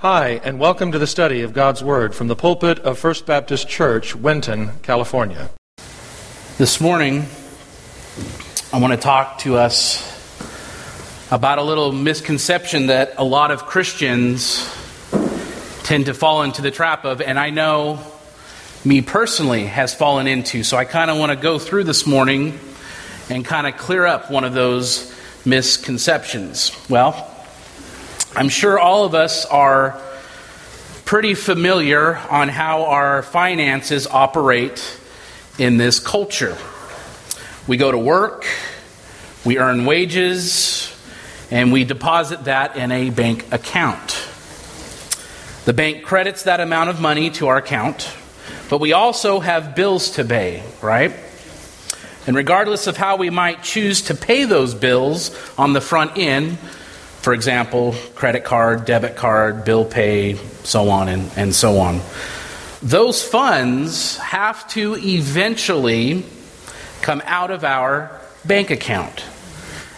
Hi, and welcome to the study of God's Word from the pulpit of First Baptist Church, Winton, California. This morning, I want to talk to us about a little misconception that a lot of Christians tend to fall into the trap of, and I know me personally has fallen into. So I kind of want to go through this morning and kind of clear up one of those misconceptions. Well, I'm sure all of us are pretty familiar on how our finances operate in this culture. We go to work, we earn wages, and we deposit that in a bank account. The bank credits that amount of money to our account, but we also have bills to pay, right? And regardless of how we might choose to pay those bills on the front end, for example, credit card, debit card, bill pay, so on and, and so on. Those funds have to eventually come out of our bank account.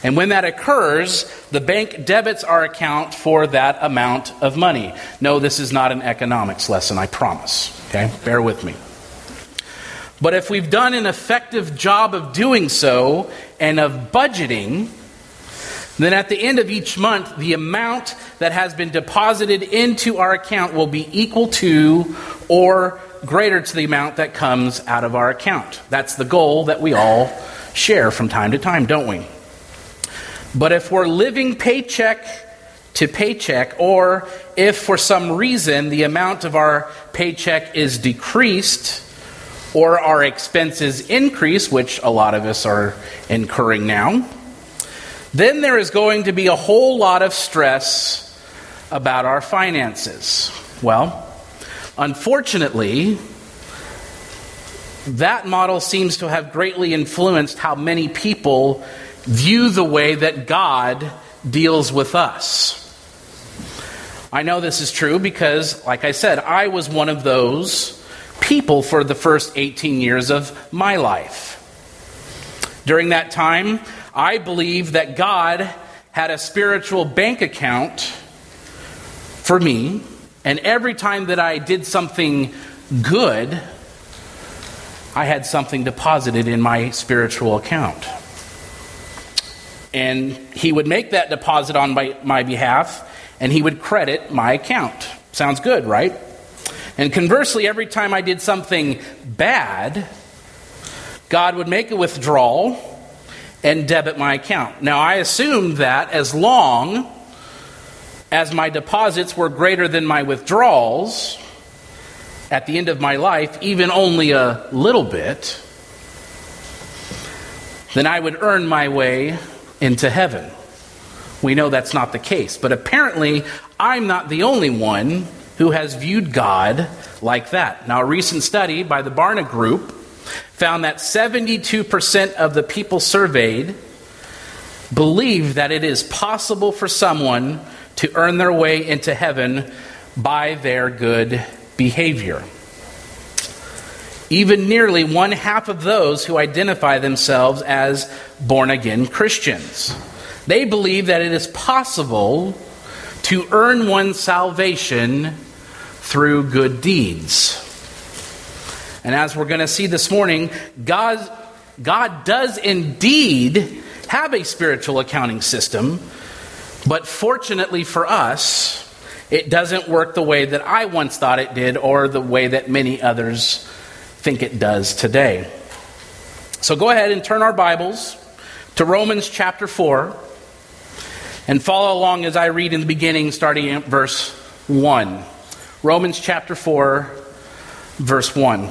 And when that occurs, the bank debits our account for that amount of money. No, this is not an economics lesson, I promise. Okay? Bear with me. But if we've done an effective job of doing so and of budgeting, then at the end of each month, the amount that has been deposited into our account will be equal to or greater to the amount that comes out of our account. That's the goal that we all share from time to time, don't we? But if we're living paycheck to paycheck, or if for some reason the amount of our paycheck is decreased, or our expenses increase, which a lot of us are incurring now, then there is going to be a whole lot of stress about our finances. Well, unfortunately, that model seems to have greatly influenced how many people view the way that God deals with us. I know this is true because, like I said, I was one of those people for the first 18 years of my life. During that time, I believe that God had a spiritual bank account for me, and every time that I did something good, I had something deposited in my spiritual account. And he would make that deposit on my, my behalf, and he would credit my account. Sounds good, right? And conversely, every time I did something bad, God would make a withdrawal and debit my account. Now, I assumed that as long as my deposits were greater than my withdrawals at the end of my life, even only a little bit, then I would earn my way into heaven. We know that's not the case, but apparently I'm not the only one who has viewed God like that. Now, a recent study by the Barna Group found that 72% of the people surveyed believe that it is possible for someone to earn their way into heaven by their good behavior. Even nearly one half of those who identify themselves as born again Christians. They believe that it is possible to earn one's salvation through good deeds. And as we're going to see this morning, God, God does indeed have a spiritual accounting system, but fortunately for us, it doesn't work the way that I once thought it did or the way that many others think it does today. So go ahead and turn our Bibles to Romans chapter 4 and follow along as I read in the beginning, starting at verse 1. Romans chapter 4, verse 1.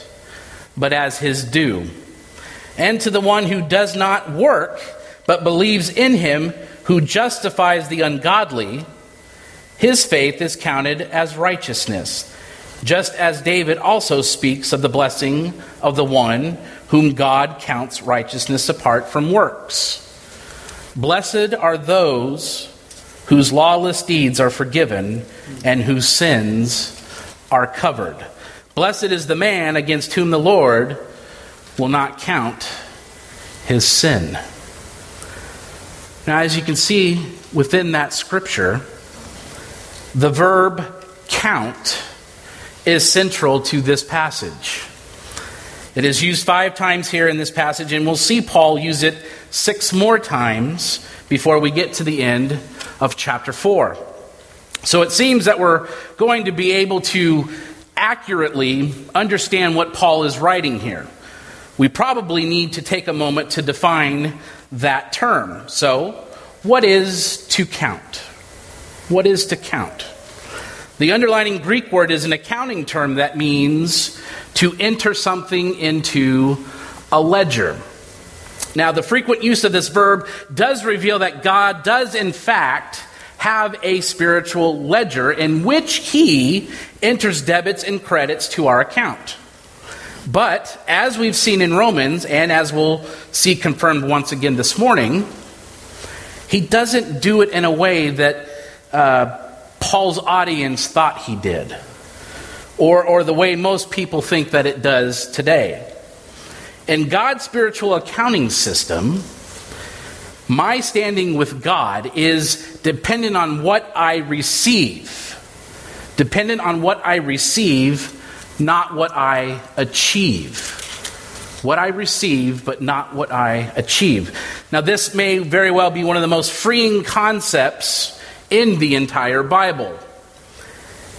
but as his due. And to the one who does not work, but believes in him who justifies the ungodly, his faith is counted as righteousness, just as David also speaks of the blessing of the one whom God counts righteousness apart from works. Blessed are those whose lawless deeds are forgiven and whose sins are covered. Blessed is the man against whom the Lord will not count his sin. Now, as you can see within that scripture, the verb count is central to this passage. It is used five times here in this passage, and we'll see Paul use it six more times before we get to the end of chapter 4. So it seems that we're going to be able to accurately understand what Paul is writing here. We probably need to take a moment to define that term. So, what is to count? What is to count? The underlining Greek word is an accounting term that means to enter something into a ledger. Now, the frequent use of this verb does reveal that God does, in fact, have a spiritual ledger in which He enters debits and credits to our account. But, as we've seen in Romans, and as we'll see confirmed once again this morning, He doesn't do it in a way that uh, Paul's audience thought He did, or, or the way most people think that it does today. In God's spiritual accounting system, my standing with God is dependent on what I receive. Dependent on what I receive, not what I achieve. What I receive, but not what I achieve. Now, this may very well be one of the most freeing concepts in the entire Bible.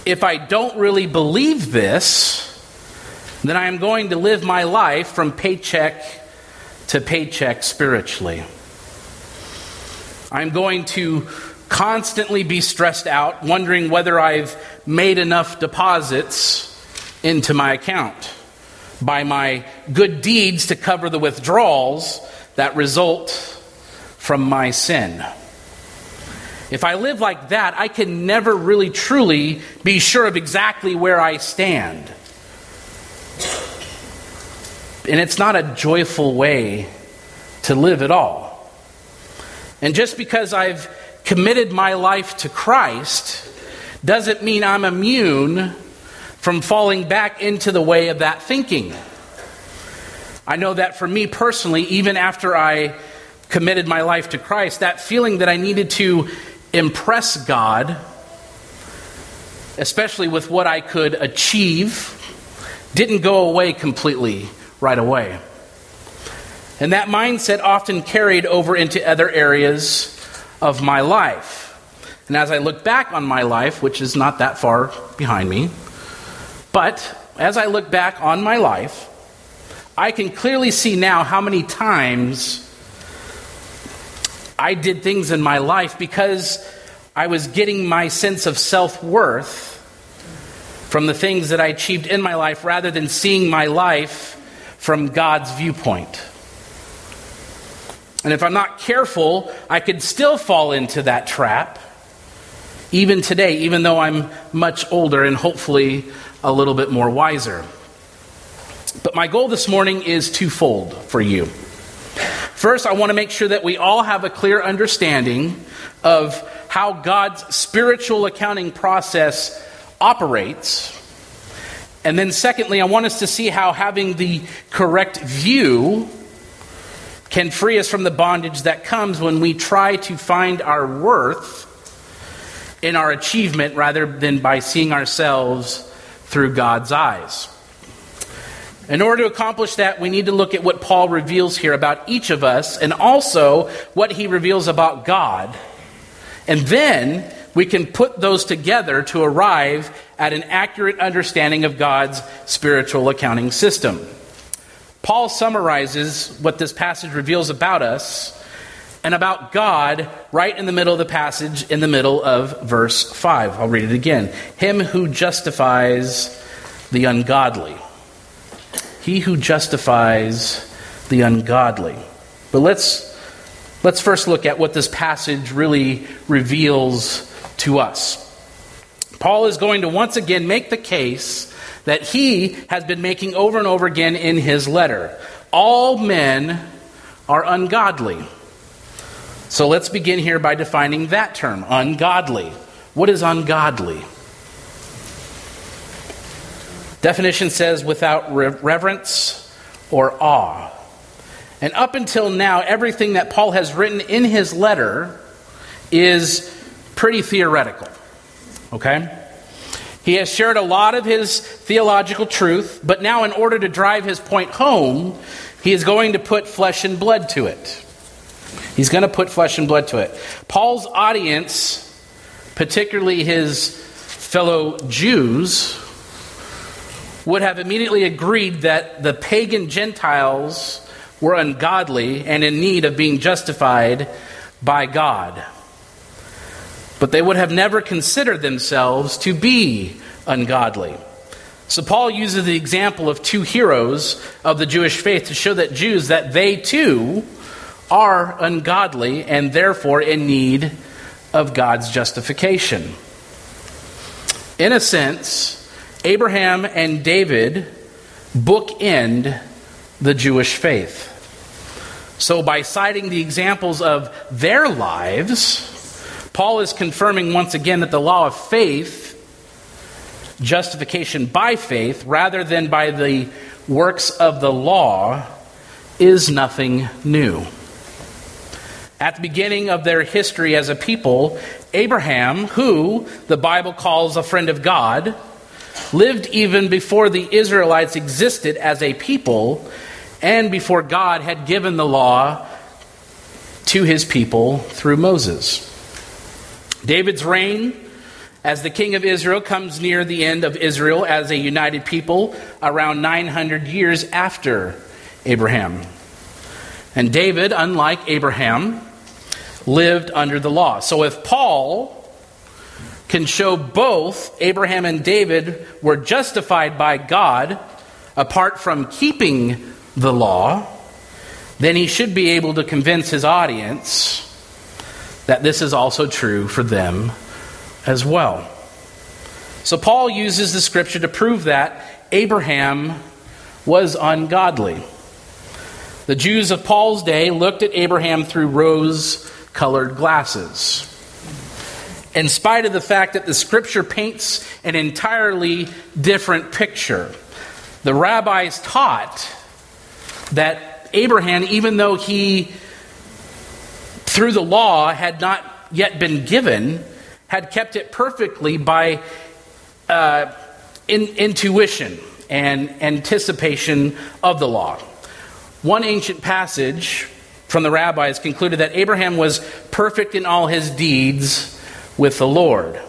If I don't really believe this, then I am going to live my life from paycheck to paycheck spiritually. I'm going to constantly be stressed out, wondering whether I've made enough deposits into my account by my good deeds to cover the withdrawals that result from my sin. If I live like that, I can never really truly be sure of exactly where I stand. And it's not a joyful way to live at all. And just because I've committed my life to Christ doesn't mean I'm immune from falling back into the way of that thinking. I know that for me personally, even after I committed my life to Christ, that feeling that I needed to impress God, especially with what I could achieve, didn't go away completely right away. And that mindset often carried over into other areas of my life. And as I look back on my life, which is not that far behind me, but as I look back on my life, I can clearly see now how many times I did things in my life because I was getting my sense of self worth from the things that I achieved in my life rather than seeing my life from God's viewpoint. And if I'm not careful, I could still fall into that trap, even today, even though I'm much older and hopefully a little bit more wiser. But my goal this morning is twofold for you. First, I want to make sure that we all have a clear understanding of how God's spiritual accounting process operates. And then, secondly, I want us to see how having the correct view can free us from the bondage that comes when we try to find our worth in our achievement rather than by seeing ourselves through God's eyes. In order to accomplish that, we need to look at what Paul reveals here about each of us and also what he reveals about God. And then we can put those together to arrive at an accurate understanding of God's spiritual accounting system. Paul summarizes what this passage reveals about us and about God right in the middle of the passage, in the middle of verse 5. I'll read it again. Him who justifies the ungodly. He who justifies the ungodly. But let's Let's first look at what this passage really reveals to us. Paul is going to once again make the case that he has been making over and over again in his letter. All men are ungodly. So let's begin here by defining that term, ungodly. What is ungodly? Definition says without reverence or awe. And up until now, everything that Paul has written in his letter is pretty theoretical. Okay? He has shared a lot of his theological truth, but now, in order to drive his point home, he is going to put flesh and blood to it. He's going to put flesh and blood to it. Paul's audience, particularly his fellow Jews, would have immediately agreed that the pagan Gentiles were ungodly and in need of being justified by God. But they would have never considered themselves to be ungodly. So Paul uses the example of two heroes of the Jewish faith to show that Jews that they too are ungodly and therefore in need of God's justification. In a sense, Abraham and David bookend the Jewish faith. So, by citing the examples of their lives, Paul is confirming once again that the law of faith, justification by faith, rather than by the works of the law, is nothing new. At the beginning of their history as a people, Abraham, who the Bible calls a friend of God, lived even before the Israelites existed as a people and before God had given the law to his people through Moses. David's reign as the king of Israel comes near the end of Israel as a united people around 900 years after Abraham. And David, unlike Abraham, lived under the law. So if Paul can show both Abraham and David were justified by God apart from keeping the law, then he should be able to convince his audience that this is also true for them as well. So Paul uses the scripture to prove that Abraham was ungodly. The Jews of Paul's day looked at Abraham through rose colored glasses in spite of the fact that the scripture paints an entirely different picture. The rabbis taught that Abraham, even though he, through the law, had not yet been given, had kept it perfectly by uh, in, intuition and anticipation of the law. One ancient passage from the rabbis concluded that Abraham was perfect in all his deeds with the Lord.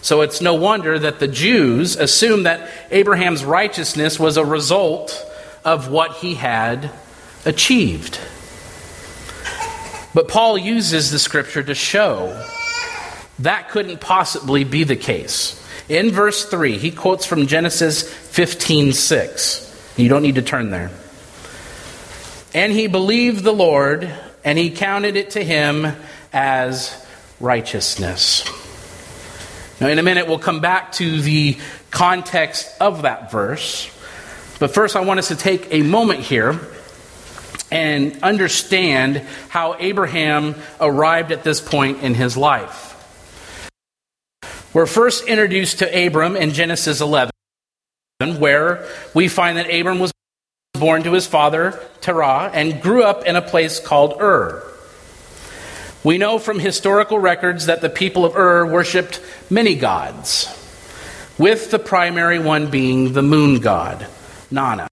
So it's no wonder that the Jews assumed that Abraham's righteousness was a result of what he had achieved. But Paul uses the scripture to show that couldn't possibly be the case. In verse 3, he quotes from Genesis 15 6. You don't need to turn there. And he believed the Lord, and he counted it to him as righteousness. Now, in a minute, we'll come back to the context of that verse. But first, I want us to take a moment here and understand how Abraham arrived at this point in his life. We're first introduced to Abram in Genesis 11, where we find that Abram was born to his father, Terah, and grew up in a place called Ur. We know from historical records that the people of Ur worshipped many gods, with the primary one being the moon god, Nana.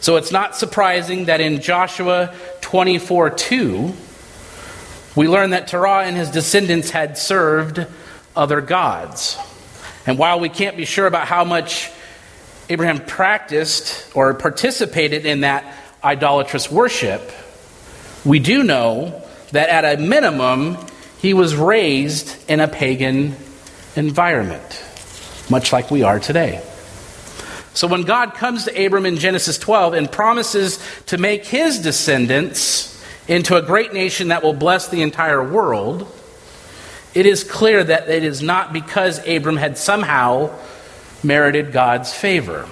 So it's not surprising that in Joshua 24 2, we learn that Terah and his descendants had served other gods. And while we can't be sure about how much Abraham practiced or participated in that idolatrous worship, we do know that at a minimum, he was raised in a pagan environment, much like we are today. So when God comes to Abram in Genesis 12 and promises to make his descendants into a great nation that will bless the entire world, it is clear that it is not because Abram had somehow merited God's favor.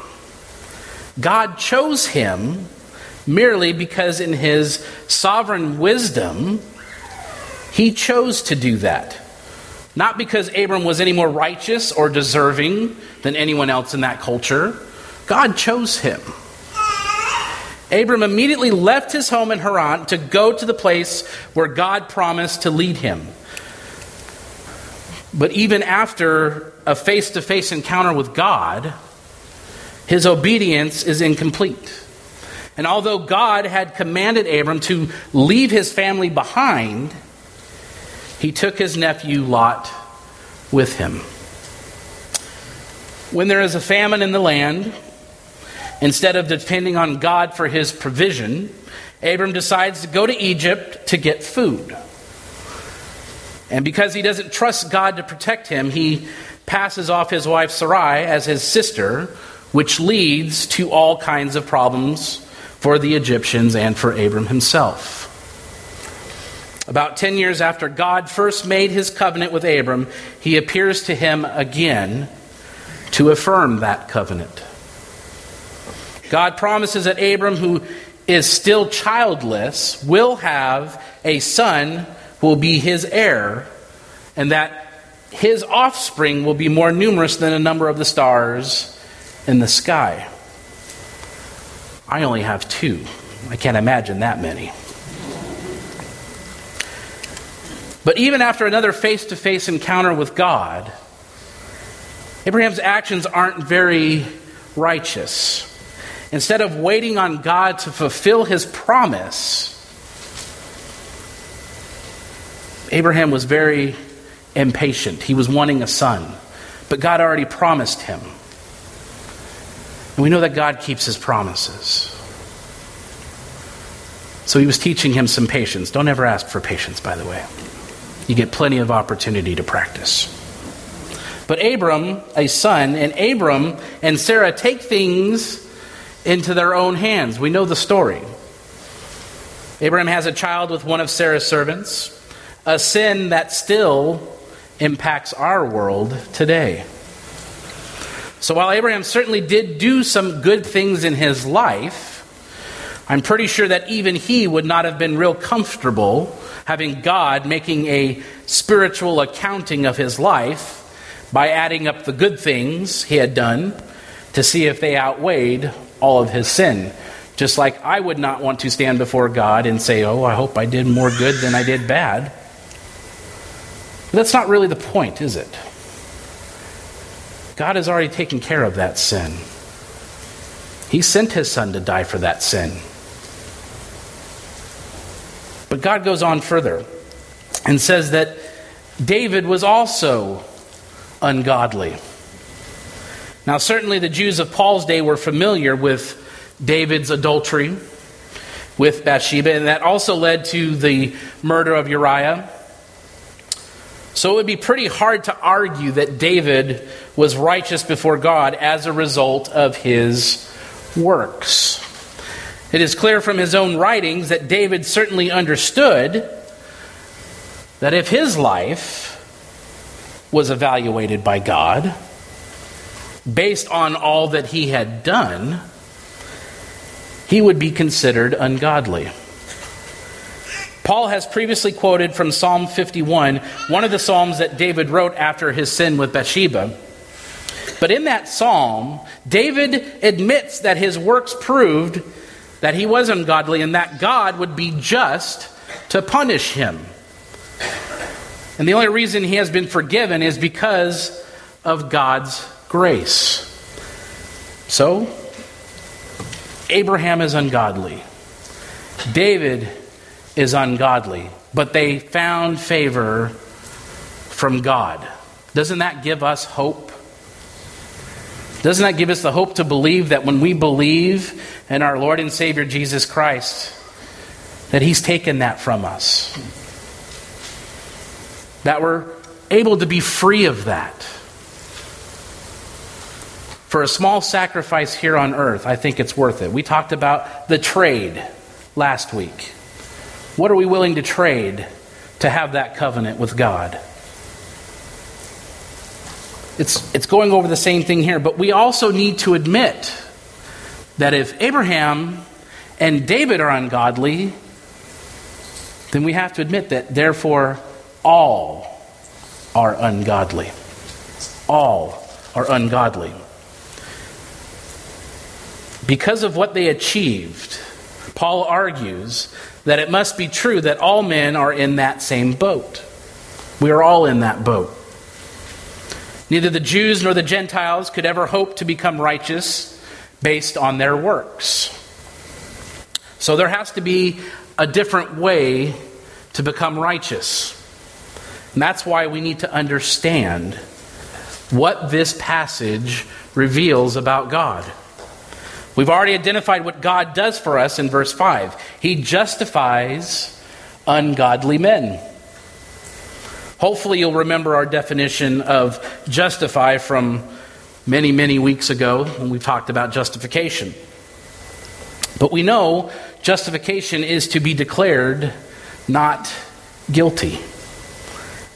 God chose him merely because, in his sovereign wisdom, he chose to do that. Not because Abram was any more righteous or deserving than anyone else in that culture. God chose him. Abram immediately left his home in Haran to go to the place where God promised to lead him. But even after a face to face encounter with God, his obedience is incomplete. And although God had commanded Abram to leave his family behind, he took his nephew Lot with him. When there is a famine in the land, instead of depending on God for his provision, Abram decides to go to Egypt to get food. And because he doesn't trust God to protect him, he passes off his wife Sarai as his sister, which leads to all kinds of problems for the Egyptians and for Abram himself. About 10 years after God first made his covenant with Abram, he appears to him again to affirm that covenant. God promises that Abram, who is still childless, will have a son who will be his heir, and that his offspring will be more numerous than a number of the stars in the sky. I only have two. I can't imagine that many. But even after another face to face encounter with God, Abraham's actions aren't very righteous. Instead of waiting on God to fulfill his promise, Abraham was very impatient. He was wanting a son, but God already promised him. And we know that God keeps his promises. So he was teaching him some patience. Don't ever ask for patience, by the way. You get plenty of opportunity to practice. But Abram, a son, and Abram and Sarah take things into their own hands. We know the story. Abraham has a child with one of Sarah's servants, a sin that still impacts our world today. So while Abraham certainly did do some good things in his life, I'm pretty sure that even he would not have been real comfortable having God making a spiritual accounting of his life by adding up the good things he had done to see if they outweighed all of his sin. Just like I would not want to stand before God and say, Oh, I hope I did more good than I did bad. But that's not really the point, is it? God has already taken care of that sin. He sent his son to die for that sin. But God goes on further and says that David was also ungodly. Now, certainly the Jews of Paul's day were familiar with David's adultery with Bathsheba, and that also led to the murder of Uriah. So it would be pretty hard to argue that David was righteous before God as a result of his works. It is clear from his own writings that David certainly understood that if his life was evaluated by God based on all that he had done, he would be considered ungodly. Paul has previously quoted from Psalm 51, one of the Psalms that David wrote after his sin with Bathsheba. But in that psalm, David admits that his works proved that he was ungodly and that God would be just to punish him. And the only reason he has been forgiven is because of God's grace. So, Abraham is ungodly. David is ungodly, but they found favor from God. Doesn't that give us hope? Doesn't that give us the hope to believe that when we believe in our Lord and Savior Jesus Christ, that He's taken that from us? That we're able to be free of that. For a small sacrifice here on earth, I think it's worth it. We talked about the trade last week. What are we willing to trade to have that covenant with God? It's, it's going over the same thing here, but we also need to admit that if Abraham and David are ungodly, then we have to admit that therefore all are ungodly. All are ungodly. Because of what they achieved, Paul argues that it must be true that all men are in that same boat. We are all in that boat. Neither the Jews nor the Gentiles could ever hope to become righteous based on their works. So there has to be a different way to become righteous. And that's why we need to understand what this passage reveals about God. We've already identified what God does for us in verse 5. He justifies ungodly men. Hopefully, you'll remember our definition of justify from many, many weeks ago when we talked about justification. But we know justification is to be declared not guilty.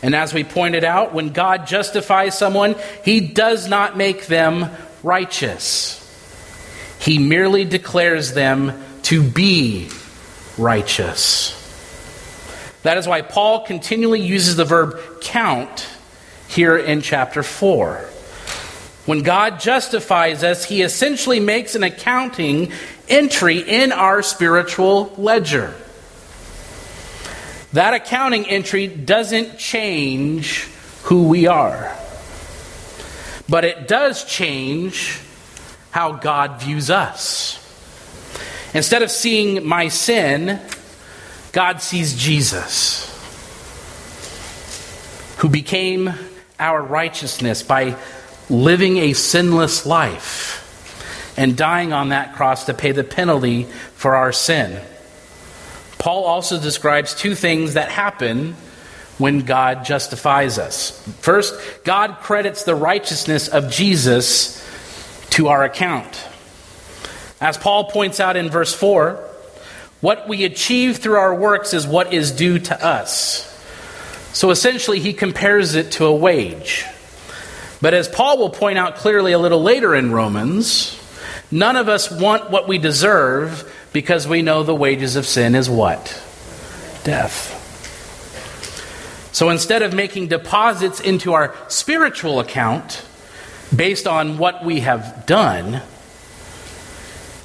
And as we pointed out, when God justifies someone, he does not make them righteous. He merely declares them to be righteous. That is why Paul continually uses the verb count here in chapter 4. When God justifies us, he essentially makes an accounting entry in our spiritual ledger. That accounting entry doesn't change who we are, but it does change how God views us. Instead of seeing my sin, God sees Jesus, who became our righteousness by living a sinless life and dying on that cross to pay the penalty for our sin. Paul also describes two things that happen when God justifies us. First, God credits the righteousness of Jesus to our account. As Paul points out in verse 4, what we achieve through our works is what is due to us. So essentially, he compares it to a wage. But as Paul will point out clearly a little later in Romans, none of us want what we deserve because we know the wages of sin is what? Death. So instead of making deposits into our spiritual account based on what we have done,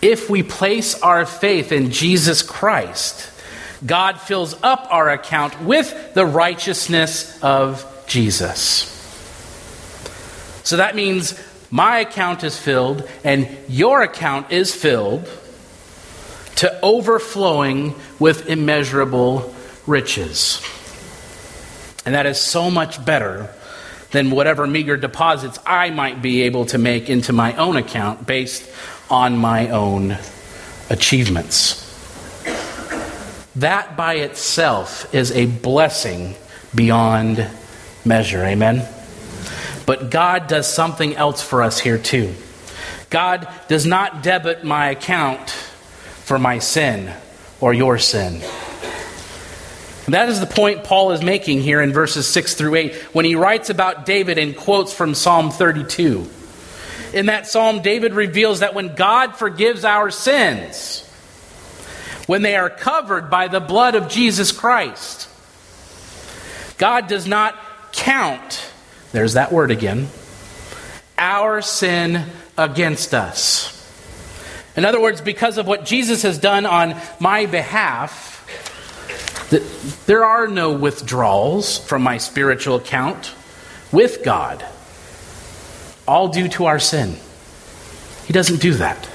if we place our faith in Jesus Christ, God fills up our account with the righteousness of Jesus. So that means my account is filled and your account is filled to overflowing with immeasurable riches. And that is so much better than whatever meager deposits I might be able to make into my own account based on my own achievements. That by itself is a blessing beyond measure. Amen? But God does something else for us here too. God does not debit my account for my sin or your sin. And that is the point Paul is making here in verses 6 through 8 when he writes about David and quotes from Psalm 32. In that psalm, David reveals that when God forgives our sins, when they are covered by the blood of Jesus Christ, God does not count, there's that word again, our sin against us. In other words, because of what Jesus has done on my behalf, there are no withdrawals from my spiritual account with God, all due to our sin. He doesn't do that.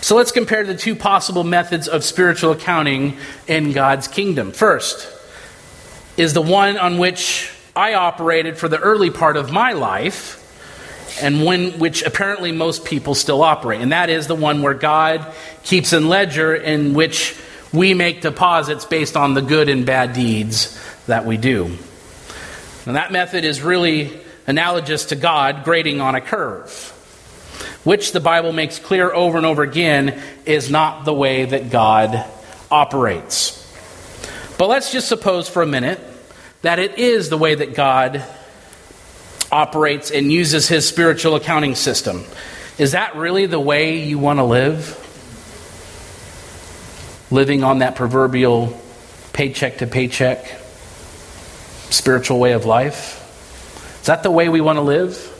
So let's compare the two possible methods of spiritual accounting in God's kingdom. First is the one on which I operated for the early part of my life and when, which apparently most people still operate. And that is the one where God keeps in ledger in which we make deposits based on the good and bad deeds that we do. And that method is really analogous to God grading on a curve, which the Bible makes clear over and over again is not the way that God operates. But let's just suppose for a minute that it is the way that God operates and uses his spiritual accounting system. Is that really the way you want to live? Living on that proverbial paycheck to paycheck spiritual way of life? Is that the way we want to live?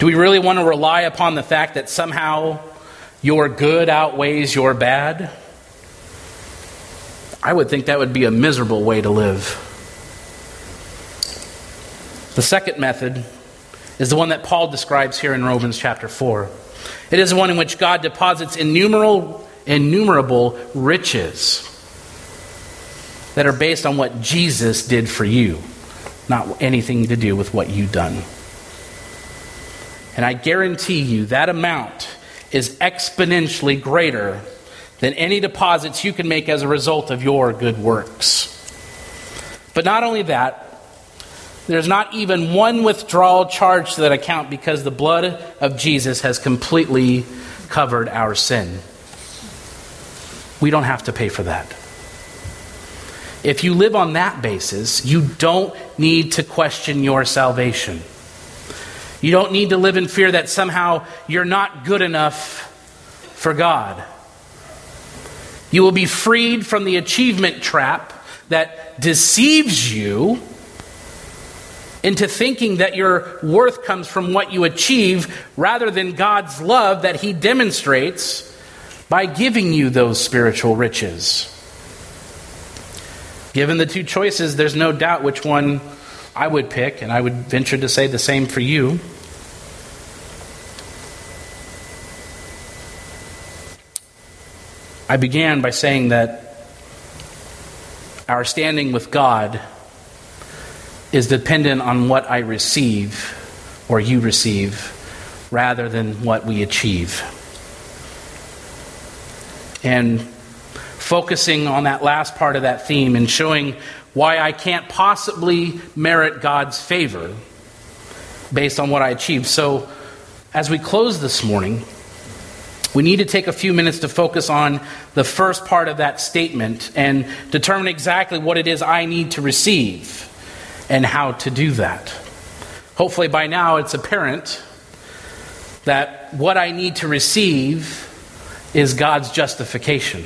Do we really want to rely upon the fact that somehow your good outweighs your bad? I would think that would be a miserable way to live. The second method is the one that Paul describes here in Romans chapter 4. It is one in which God deposits innumerable, innumerable riches that are based on what Jesus did for you, not anything to do with what you've done. And I guarantee you that amount is exponentially greater than any deposits you can make as a result of your good works. But not only that, there's not even one withdrawal charge to that account because the blood of Jesus has completely covered our sin. We don't have to pay for that. If you live on that basis, you don't need to question your salvation. You don't need to live in fear that somehow you're not good enough for God. You will be freed from the achievement trap that deceives you into thinking that your worth comes from what you achieve rather than God's love that He demonstrates by giving you those spiritual riches. Given the two choices, there's no doubt which one I would pick, and I would venture to say the same for you. I began by saying that our standing with God is dependent on what I receive or you receive rather than what we achieve. And focusing on that last part of that theme and showing why I can't possibly merit God's favor based on what I achieve. So, as we close this morning, we need to take a few minutes to focus on the first part of that statement and determine exactly what it is I need to receive and how to do that. Hopefully, by now it's apparent that what I need to receive is God's justification.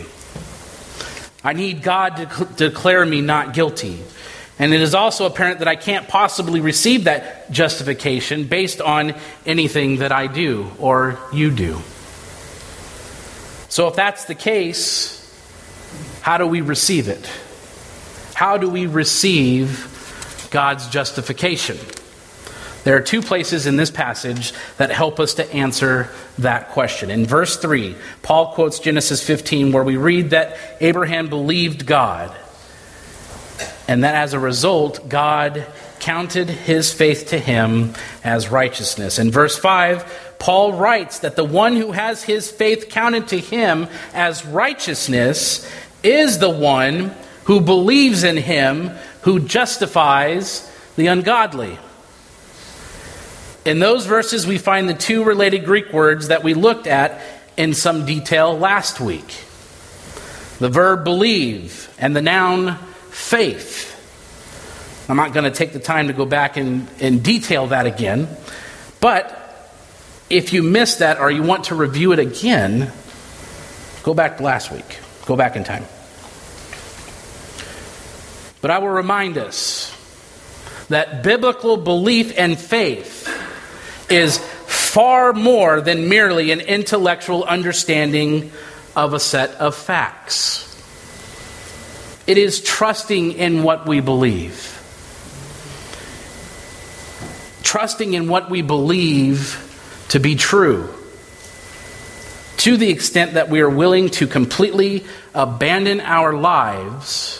I need God to declare me not guilty. And it is also apparent that I can't possibly receive that justification based on anything that I do or you do. So, if that's the case, how do we receive it? How do we receive God's justification. There are two places in this passage that help us to answer that question. In verse 3, Paul quotes Genesis 15, where we read that Abraham believed God, and that as a result, God counted his faith to him as righteousness. In verse 5, Paul writes that the one who has his faith counted to him as righteousness is the one who believes in him who justifies the ungodly. In those verses, we find the two related Greek words that we looked at in some detail last week the verb believe and the noun faith. I'm not going to take the time to go back and, and detail that again, but if you missed that or you want to review it again, go back to last week. Go back in time. But I will remind us that biblical belief and faith is far more than merely an intellectual understanding of a set of facts. It is trusting in what we believe. Trusting in what we believe to be true. To the extent that we are willing to completely abandon our lives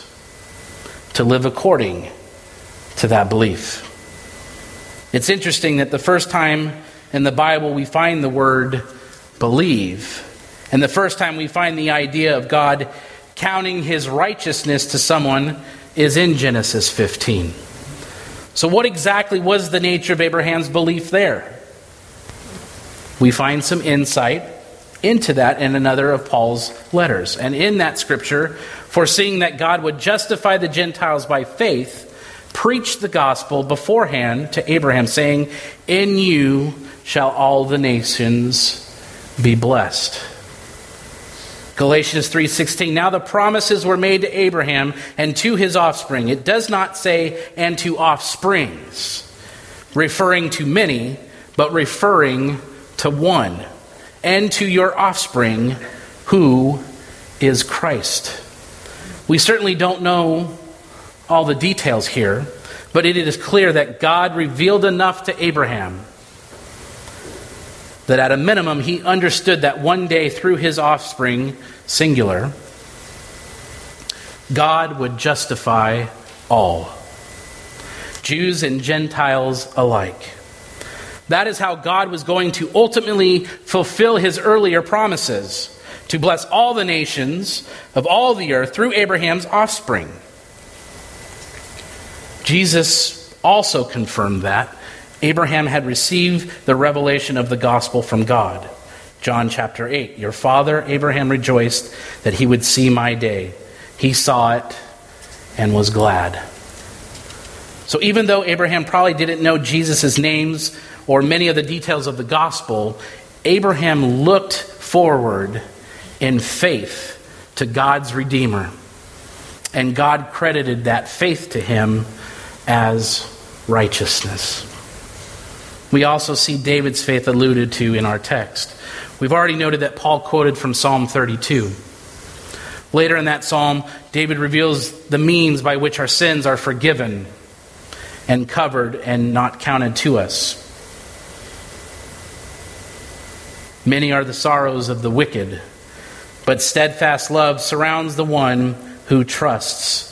to live according to that belief. It's interesting that the first time in the Bible we find the word believe, and the first time we find the idea of God counting his righteousness to someone is in Genesis 15. So, what exactly was the nature of Abraham's belief there? We find some insight into that in another of Paul's letters. And in that scripture, foreseeing that God would justify the Gentiles by faith, preached the gospel beforehand to Abraham, saying, In you shall all the nations be blessed. Galatians 3:16 Now the promises were made to Abraham and to his offspring. It does not say and to offsprings, referring to many, but referring to one, and to your offspring who is Christ. We certainly don't know all the details here, but it is clear that God revealed enough to Abraham that at a minimum he understood that one day through his offspring, singular, God would justify all, Jews and Gentiles alike. That is how God was going to ultimately fulfill his earlier promises to bless all the nations of all the earth through Abraham's offspring. Jesus also confirmed that Abraham had received the revelation of the gospel from God. John chapter 8. Your father Abraham rejoiced that he would see my day. He saw it and was glad. So even though Abraham probably didn't know Jesus' names or many of the details of the gospel, Abraham looked forward in faith to God's Redeemer. And God credited that faith to him as righteousness. We also see David's faith alluded to in our text. We've already noted that Paul quoted from Psalm 32. Later in that psalm, David reveals the means by which our sins are forgiven and covered and not counted to us. Many are the sorrows of the wicked, but steadfast love surrounds the one who trusts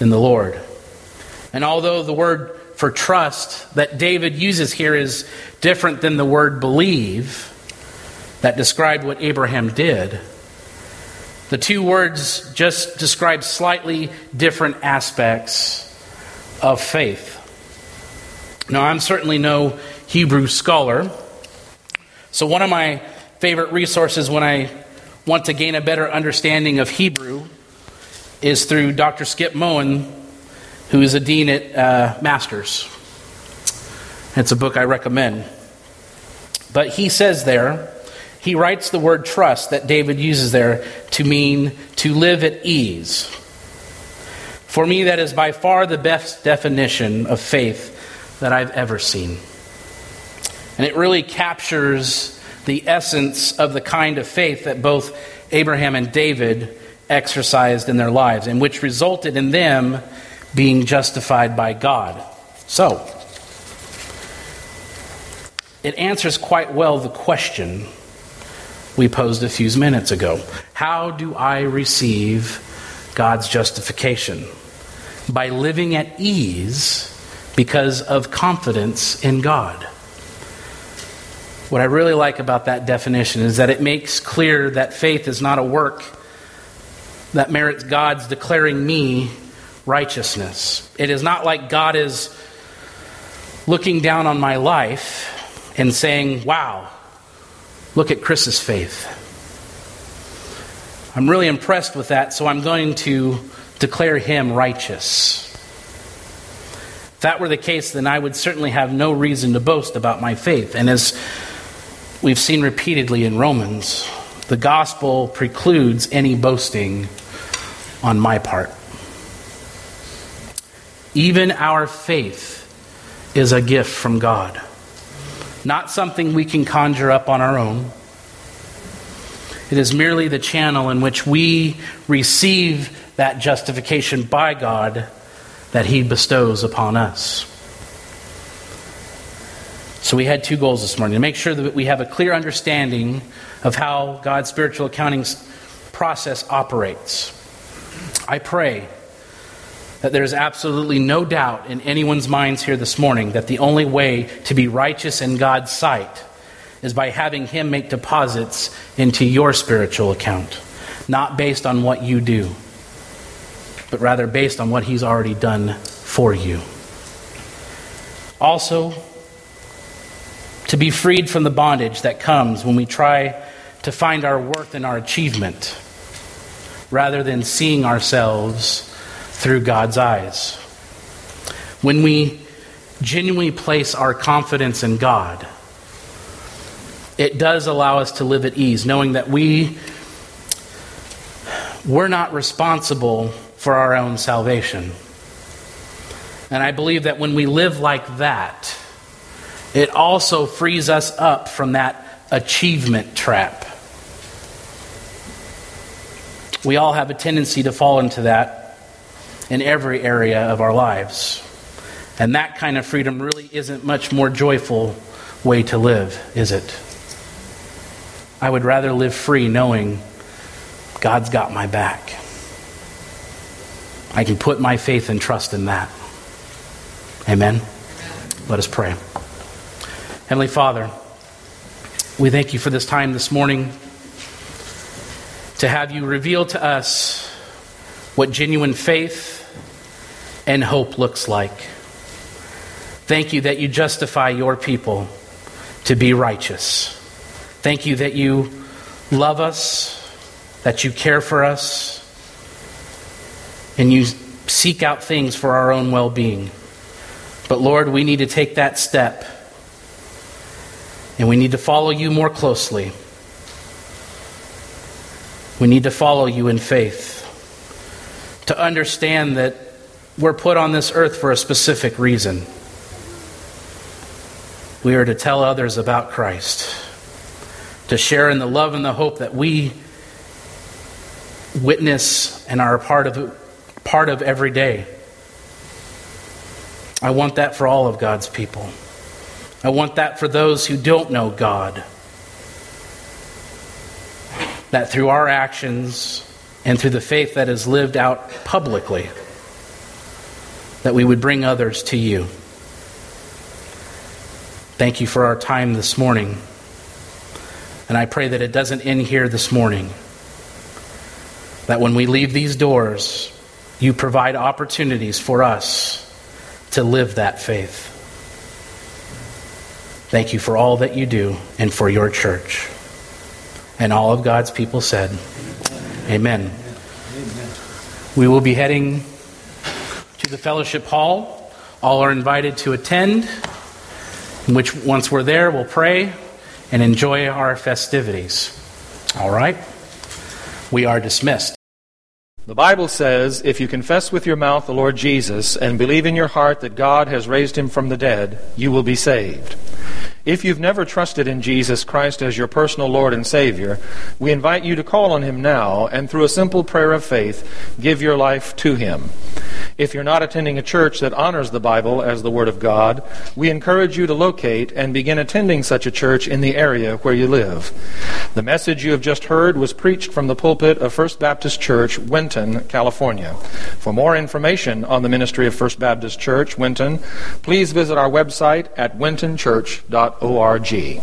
in the Lord. And although the word for trust that David uses here is different than the word believe that described what Abraham did, the two words just describe slightly different aspects of faith. Now, I'm certainly no Hebrew scholar, so one of my favorite resources when I want to gain a better understanding of Hebrew is through Dr. Skip Moen, who is a dean at uh, Masters. It's a book I recommend. But he says there, he writes the word trust that David uses there to mean to live at ease. For me, that is by far the best definition of faith that I've ever seen. And it really captures the essence of the kind of faith that both Abraham and David exercised in their lives, and which resulted in them being justified by God. So, it answers quite well the question we posed a few minutes ago How do I receive God's justification? By living at ease because of confidence in God. What I really like about that definition is that it makes clear that faith is not a work that merits God's declaring me righteousness. It is not like God is looking down on my life and saying, Wow, look at Chris's faith. I'm really impressed with that, so I'm going to declare him righteous. If that were the case, then I would certainly have no reason to boast about my faith. And as we've seen repeatedly in Romans, the gospel precludes any boasting on my part. Even our faith is a gift from God, not something we can conjure up on our own. It is merely the channel in which we receive that justification by God that He bestows upon us. So, we had two goals this morning to make sure that we have a clear understanding of how God's spiritual accounting process operates. I pray that there is absolutely no doubt in anyone's minds here this morning that the only way to be righteous in God's sight is by having Him make deposits into your spiritual account, not based on what you do, but rather based on what He's already done for you. Also, to be freed from the bondage that comes when we try to find our worth in our achievement rather than seeing ourselves through God's eyes. When we genuinely place our confidence in God, it does allow us to live at ease, knowing that we we're not responsible for our own salvation. And I believe that when we live like that, it also frees us up from that achievement trap. We all have a tendency to fall into that in every area of our lives. And that kind of freedom really isn't much more joyful way to live, is it? I would rather live free knowing God's got my back. I can put my faith and trust in that. Amen. Let us pray. Heavenly Father, we thank you for this time this morning to have you reveal to us what genuine faith and hope looks like. Thank you that you justify your people to be righteous. Thank you that you love us, that you care for us, and you seek out things for our own well being. But Lord, we need to take that step, and we need to follow you more closely. We need to follow you in faith, to understand that we're put on this earth for a specific reason. We are to tell others about Christ, to share in the love and the hope that we witness and are a part of, part of every day. I want that for all of God's people. I want that for those who don't know God. That through our actions and through the faith that is lived out publicly, that we would bring others to you. Thank you for our time this morning. And I pray that it doesn't end here this morning. That when we leave these doors, you provide opportunities for us to live that faith. Thank you for all that you do and for your church. And all of God's people said, Amen. Amen. We will be heading to the fellowship hall. All are invited to attend, which once we're there, we'll pray and enjoy our festivities. All right? We are dismissed. The Bible says, if you confess with your mouth the Lord Jesus and believe in your heart that God has raised him from the dead, you will be saved. If you've never trusted in Jesus Christ as your personal Lord and Savior, we invite you to call on Him now and through a simple prayer of faith, give your life to Him. If you're not attending a church that honors the Bible as the Word of God, we encourage you to locate and begin attending such a church in the area where you live. The message you have just heard was preached from the pulpit of First Baptist Church, Winton, California. For more information on the ministry of First Baptist Church, Winton, please visit our website at wintonchurch.org org.